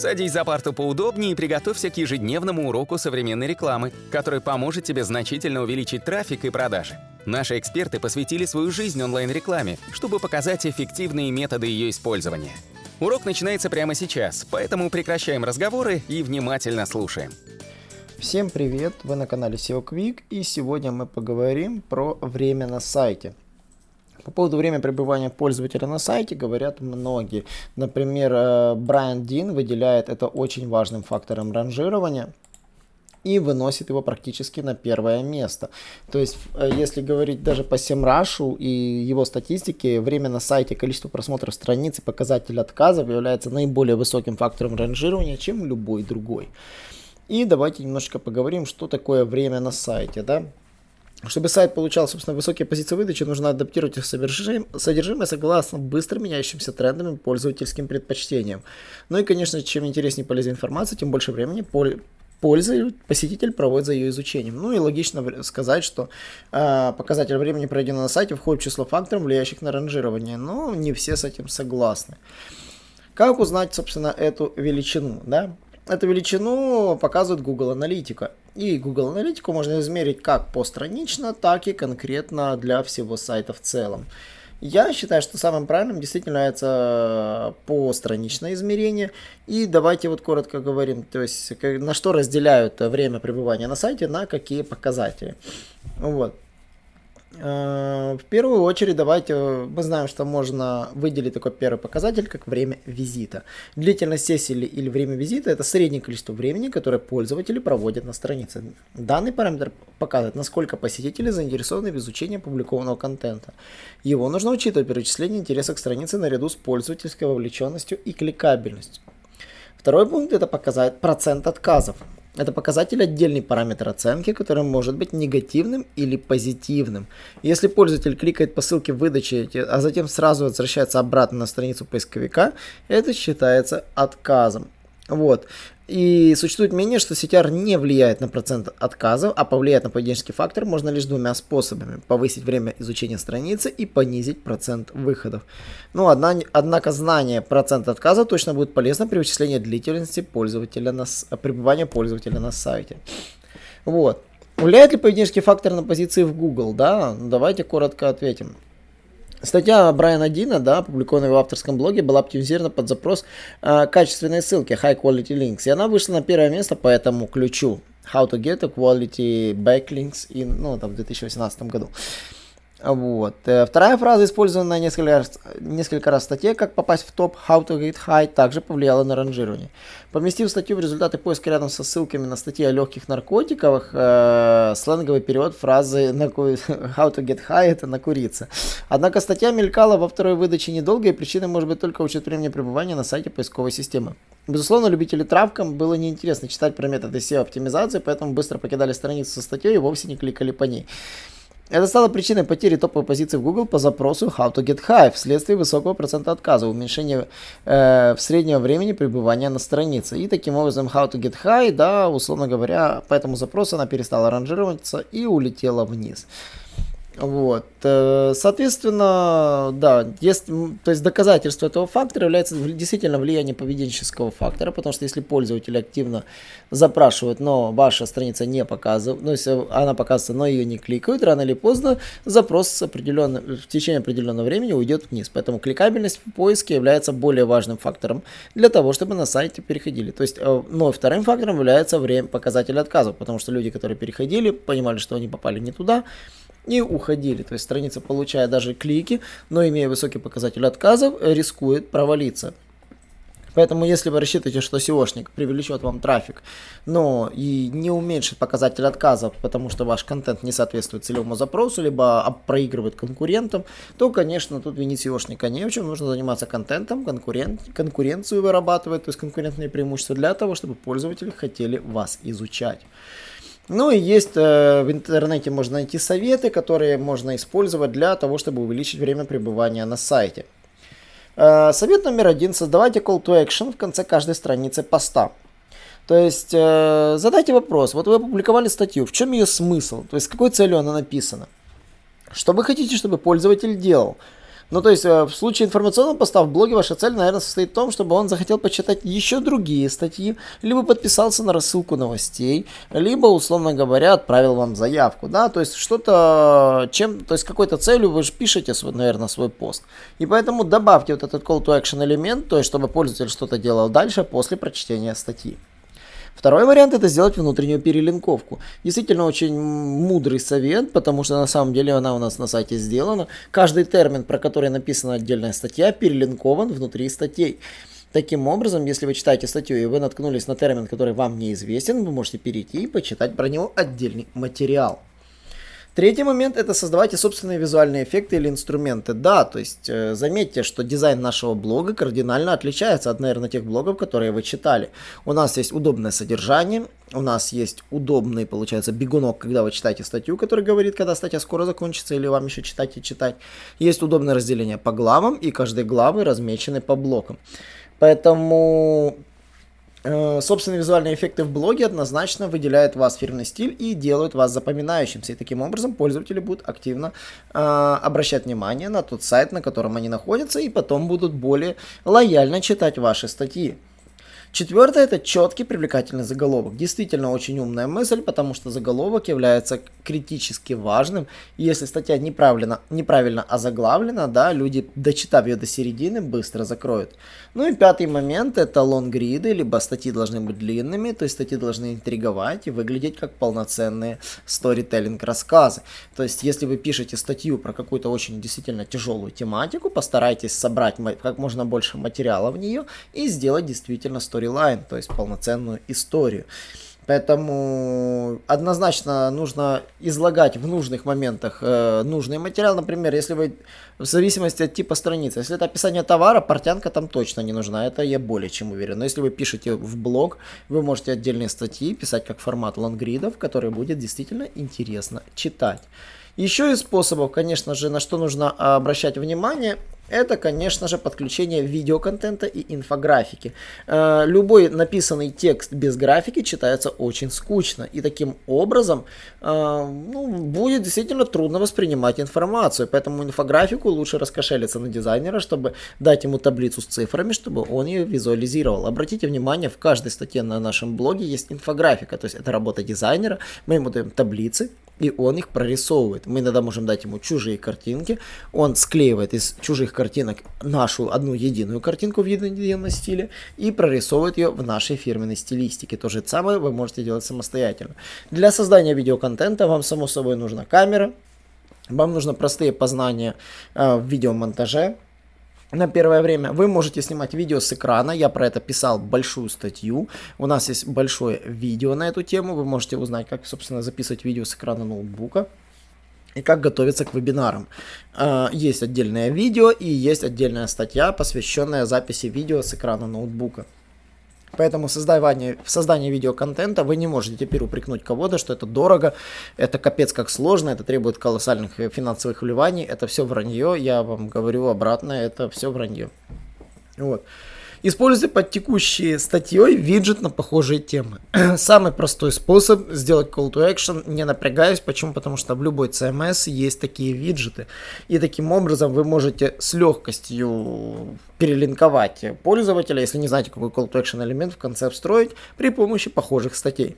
Садись за парту поудобнее и приготовься к ежедневному уроку современной рекламы, который поможет тебе значительно увеличить трафик и продажи. Наши эксперты посвятили свою жизнь онлайн-рекламе, чтобы показать эффективные методы ее использования. Урок начинается прямо сейчас, поэтому прекращаем разговоры и внимательно слушаем. Всем привет! Вы на канале SEO Quick и сегодня мы поговорим про время на сайте. По поводу времени пребывания пользователя на сайте говорят многие. Например, э, Брайан Дин выделяет это очень важным фактором ранжирования и выносит его практически на первое место. То есть, э, если говорить даже по Семрашу и его статистике, время на сайте, количество просмотров страниц и показатель отказов является наиболее высоким фактором ранжирования, чем любой другой. И давайте немножко поговорим, что такое время на сайте. Да? Чтобы сайт получал, собственно, высокие позиции выдачи, нужно адаптировать их содержимое согласно быстро меняющимся трендам и пользовательским предпочтениям. Ну и, конечно, чем интереснее полезная информация, тем больше времени пользы посетитель проводит за ее изучением. Ну и логично сказать, что э, показатель времени, проведенного на сайте, входит в число факторов, влияющих на ранжирование, но не все с этим согласны. Как узнать, собственно, эту величину? Да? Эту величину показывает Google Аналитика. И Google Аналитику можно измерить как постранично, так и конкретно для всего сайта в целом. Я считаю, что самым правильным действительно является постраничное измерение. И давайте вот коротко говорим, то есть на что разделяют время пребывания на сайте, на какие показатели. Вот. Э, в первую очередь давайте, мы знаем, что можно выделить такой первый показатель, как время визита. Длительность сессии или время визита – это среднее количество времени, которое пользователи проводят на странице. Данный параметр показывает, насколько посетители заинтересованы в изучении опубликованного контента. Его нужно учитывать при вычислении интереса к странице наряду с пользовательской вовлеченностью и кликабельностью. Второй пункт – это показать процент отказов. Это показатель отдельный параметр оценки, который может быть негативным или позитивным. Если пользователь кликает по ссылке выдачи, а затем сразу возвращается обратно на страницу поисковика, это считается отказом. Вот. И существует мнение, что CTR не влияет на процент отказов, а повлиять на поведенческий фактор можно лишь двумя способами. Повысить время изучения страницы и понизить процент выходов. Ну, однако знание процента отказа точно будет полезно при вычислении длительности пользователя на, пребывания пользователя на сайте. Вот. Влияет ли поведенческий фактор на позиции в Google? Да, давайте коротко ответим. Статья Брайана Дина, да, опубликованная в авторском блоге, была оптимизирована под запрос э, качественной ссылки High Quality Links. И она вышла на первое место по этому ключу. How to get a quality backlinks in, ну, там, в 2018 году. Вот. Э, вторая фраза, использованная несколько раз, несколько раз в статье, как попасть в топ How to get high, также повлияла на ранжирование. Поместив статью в результаты поиска рядом со ссылками на статьи о легких наркотиках, э, сленговый перевод фразы How to get high это накуриться. Однако статья мелькала во второй выдаче недолго, и причиной может быть только учет времени пребывания на сайте поисковой системы. Безусловно, любители травкам было неинтересно читать про методы SEO-оптимизации, поэтому быстро покидали страницу со статьей и вовсе не кликали по ней. Это стало причиной потери топовой позиции в Google по запросу How to get high вследствие высокого процента отказа, уменьшения э, в среднего времени пребывания на странице. И таким образом How to get high, да, условно говоря, по этому запросу она перестала ранжироваться и улетела вниз. Вот. Э, соответственно, да, есть, то есть доказательство этого фактора является действительно влияние поведенческого фактора, потому что если пользователи активно запрашивают, но ваша страница не показывает, ну, если она показывается, но ее не кликают, рано или поздно запрос определенно, в течение определенного времени уйдет вниз. Поэтому кликабельность в поиске является более важным фактором для того, чтобы на сайте переходили. То есть, э, но вторым фактором является время показатель отказов, потому что люди, которые переходили, понимали, что они попали не туда, и уходили. То есть страница, получая даже клики, но имея высокий показатель отказов, рискует провалиться. Поэтому, если вы рассчитываете, что SEOшник привлечет вам трафик, но и не уменьшит показатель отказов, потому что ваш контент не соответствует целевому запросу, либо проигрывает конкурентам, то, конечно, тут винить SEOшника не в чем. Нужно заниматься контентом, конкурент, конкуренцию вырабатывать, то есть конкурентные преимущества для того, чтобы пользователи хотели вас изучать. Ну и есть э, в интернете можно найти советы, которые можно использовать для того, чтобы увеличить время пребывания на сайте. Э, совет номер один. Создавайте call to action в конце каждой страницы поста. То есть э, задайте вопрос. Вот вы опубликовали статью. В чем ее смысл? То есть с какой целью она написана? Что вы хотите, чтобы пользователь делал? Ну, то есть, э, в случае информационного поста в блоге ваша цель, наверное, состоит в том, чтобы он захотел почитать еще другие статьи, либо подписался на рассылку новостей, либо, условно говоря, отправил вам заявку, да, то есть что-то, чем, то есть какой-то целью вы же пишете, наверное, свой пост. И поэтому добавьте вот этот call to action элемент, то есть чтобы пользователь что-то делал дальше после прочтения статьи. Второй вариант это сделать внутреннюю перелинковку. Действительно очень мудрый совет, потому что на самом деле она у нас на сайте сделана. Каждый термин, про который написана отдельная статья, перелинкован внутри статей. Таким образом, если вы читаете статью и вы наткнулись на термин, который вам неизвестен, вы можете перейти и почитать про него отдельный материал. Третий момент это создавайте собственные визуальные эффекты или инструменты. Да, то есть э, заметьте, что дизайн нашего блога кардинально отличается от, наверное, тех блогов, которые вы читали. У нас есть удобное содержание, у нас есть удобный, получается, бегунок, когда вы читаете статью, который говорит, когда статья скоро закончится или вам еще читать и читать. Есть удобное разделение по главам, и каждые главы размечены по блокам. Поэтому собственные визуальные эффекты в блоге однозначно выделяют вас фирменный стиль и делают вас запоминающимся. И таким образом пользователи будут активно э, обращать внимание на тот сайт, на котором они находятся, и потом будут более лояльно читать ваши статьи. Четвертое – это четкий привлекательный заголовок. Действительно очень умная мысль, потому что заголовок является критически важным. И если статья неправильно, неправильно озаглавлена, да, люди, дочитав ее до середины, быстро закроют. Ну и пятый момент – это лонгриды, либо статьи должны быть длинными, то есть статьи должны интриговать и выглядеть как полноценные сторителлинг рассказы. То есть если вы пишете статью про какую-то очень действительно тяжелую тематику, постарайтесь собрать как можно больше материала в нее и сделать действительно сторителлинг сторилайн, то есть полноценную историю. Поэтому однозначно нужно излагать в нужных моментах э, нужный материал. Например, если вы в зависимости от типа страницы, если это описание товара, портянка там точно не нужна. Это я более чем уверен. Но если вы пишете в блог, вы можете отдельные статьи писать как формат лонгридов, который будет действительно интересно читать. Еще из способов, конечно же, на что нужно обращать внимание, это, конечно же, подключение видеоконтента и инфографики. Э, любой написанный текст без графики читается очень скучно, и таким образом э, ну, будет действительно трудно воспринимать информацию, поэтому инфографику лучше раскошелиться на дизайнера, чтобы дать ему таблицу с цифрами, чтобы он ее визуализировал. Обратите внимание, в каждой статье на нашем блоге есть инфографика, то есть это работа дизайнера, мы ему даем таблицы, и он их прорисовывает. Мы иногда можем дать ему чужие картинки, он склеивает из чужих картинок нашу одну единую картинку в едином стиле и прорисовывает ее в нашей фирменной стилистике. То же самое вы можете делать самостоятельно. Для создания видеоконтента вам, само собой, нужна камера, вам нужно простые познания э, в видеомонтаже, на первое время. Вы можете снимать видео с экрана, я про это писал большую статью, у нас есть большое видео на эту тему, вы можете узнать, как, собственно, записывать видео с экрана ноутбука и как готовиться к вебинарам. А, есть отдельное видео и есть отдельная статья, посвященная записи видео с экрана ноутбука. Поэтому в создании, в создании видеоконтента вы не можете теперь упрекнуть кого-то, что это дорого, это капец как сложно, это требует колоссальных финансовых вливаний, это все вранье, я вам говорю обратно, это все вранье. Вот. Используйте под текущей статьей виджет на похожие темы. Самый простой способ сделать call to action, не напрягаясь. Почему? Потому что в любой CMS есть такие виджеты. И таким образом вы можете с легкостью перелинковать пользователя, если не знаете, какой call to action элемент в конце встроить, при помощи похожих статей.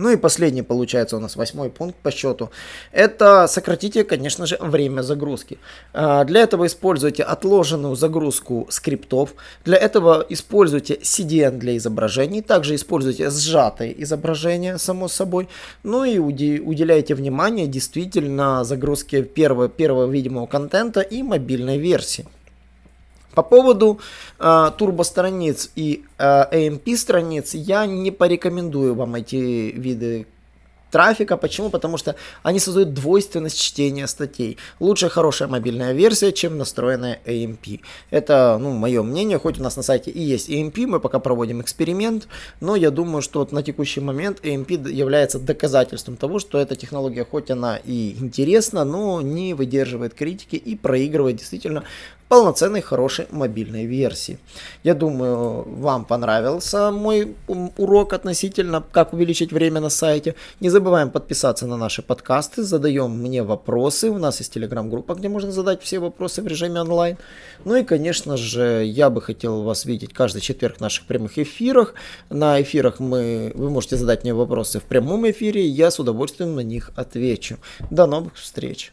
Ну и последний, получается, у нас восьмой пункт по счету. Это сократите, конечно же, время загрузки. А, для этого используйте отложенную загрузку скриптов. Для этого используйте CDN для изображений. Также используйте сжатые изображения, само собой. Ну и уделяйте внимание действительно загрузке первого, первого видимого контента и мобильной версии. По поводу э, турбостраниц и э, AMP страниц я не порекомендую вам эти виды трафика. Почему? Потому что они создают двойственность чтения статей. Лучше хорошая мобильная версия, чем настроенная AMP. Это, ну, мое мнение, хоть у нас на сайте и есть AMP, мы пока проводим эксперимент, но я думаю, что вот на текущий момент AMP является доказательством того, что эта технология, хоть она и интересна, но не выдерживает критики и проигрывает действительно полноценной хорошей мобильной версии. Я думаю, вам понравился мой урок относительно как увеличить время на сайте. Не забываем подписаться на наши подкасты, задаем мне вопросы. У нас есть телеграм-группа, где можно задать все вопросы в режиме онлайн. Ну и, конечно же, я бы хотел вас видеть каждый четверг в наших прямых эфирах. На эфирах мы, вы можете задать мне вопросы в прямом эфире, я с удовольствием на них отвечу. До новых встреч!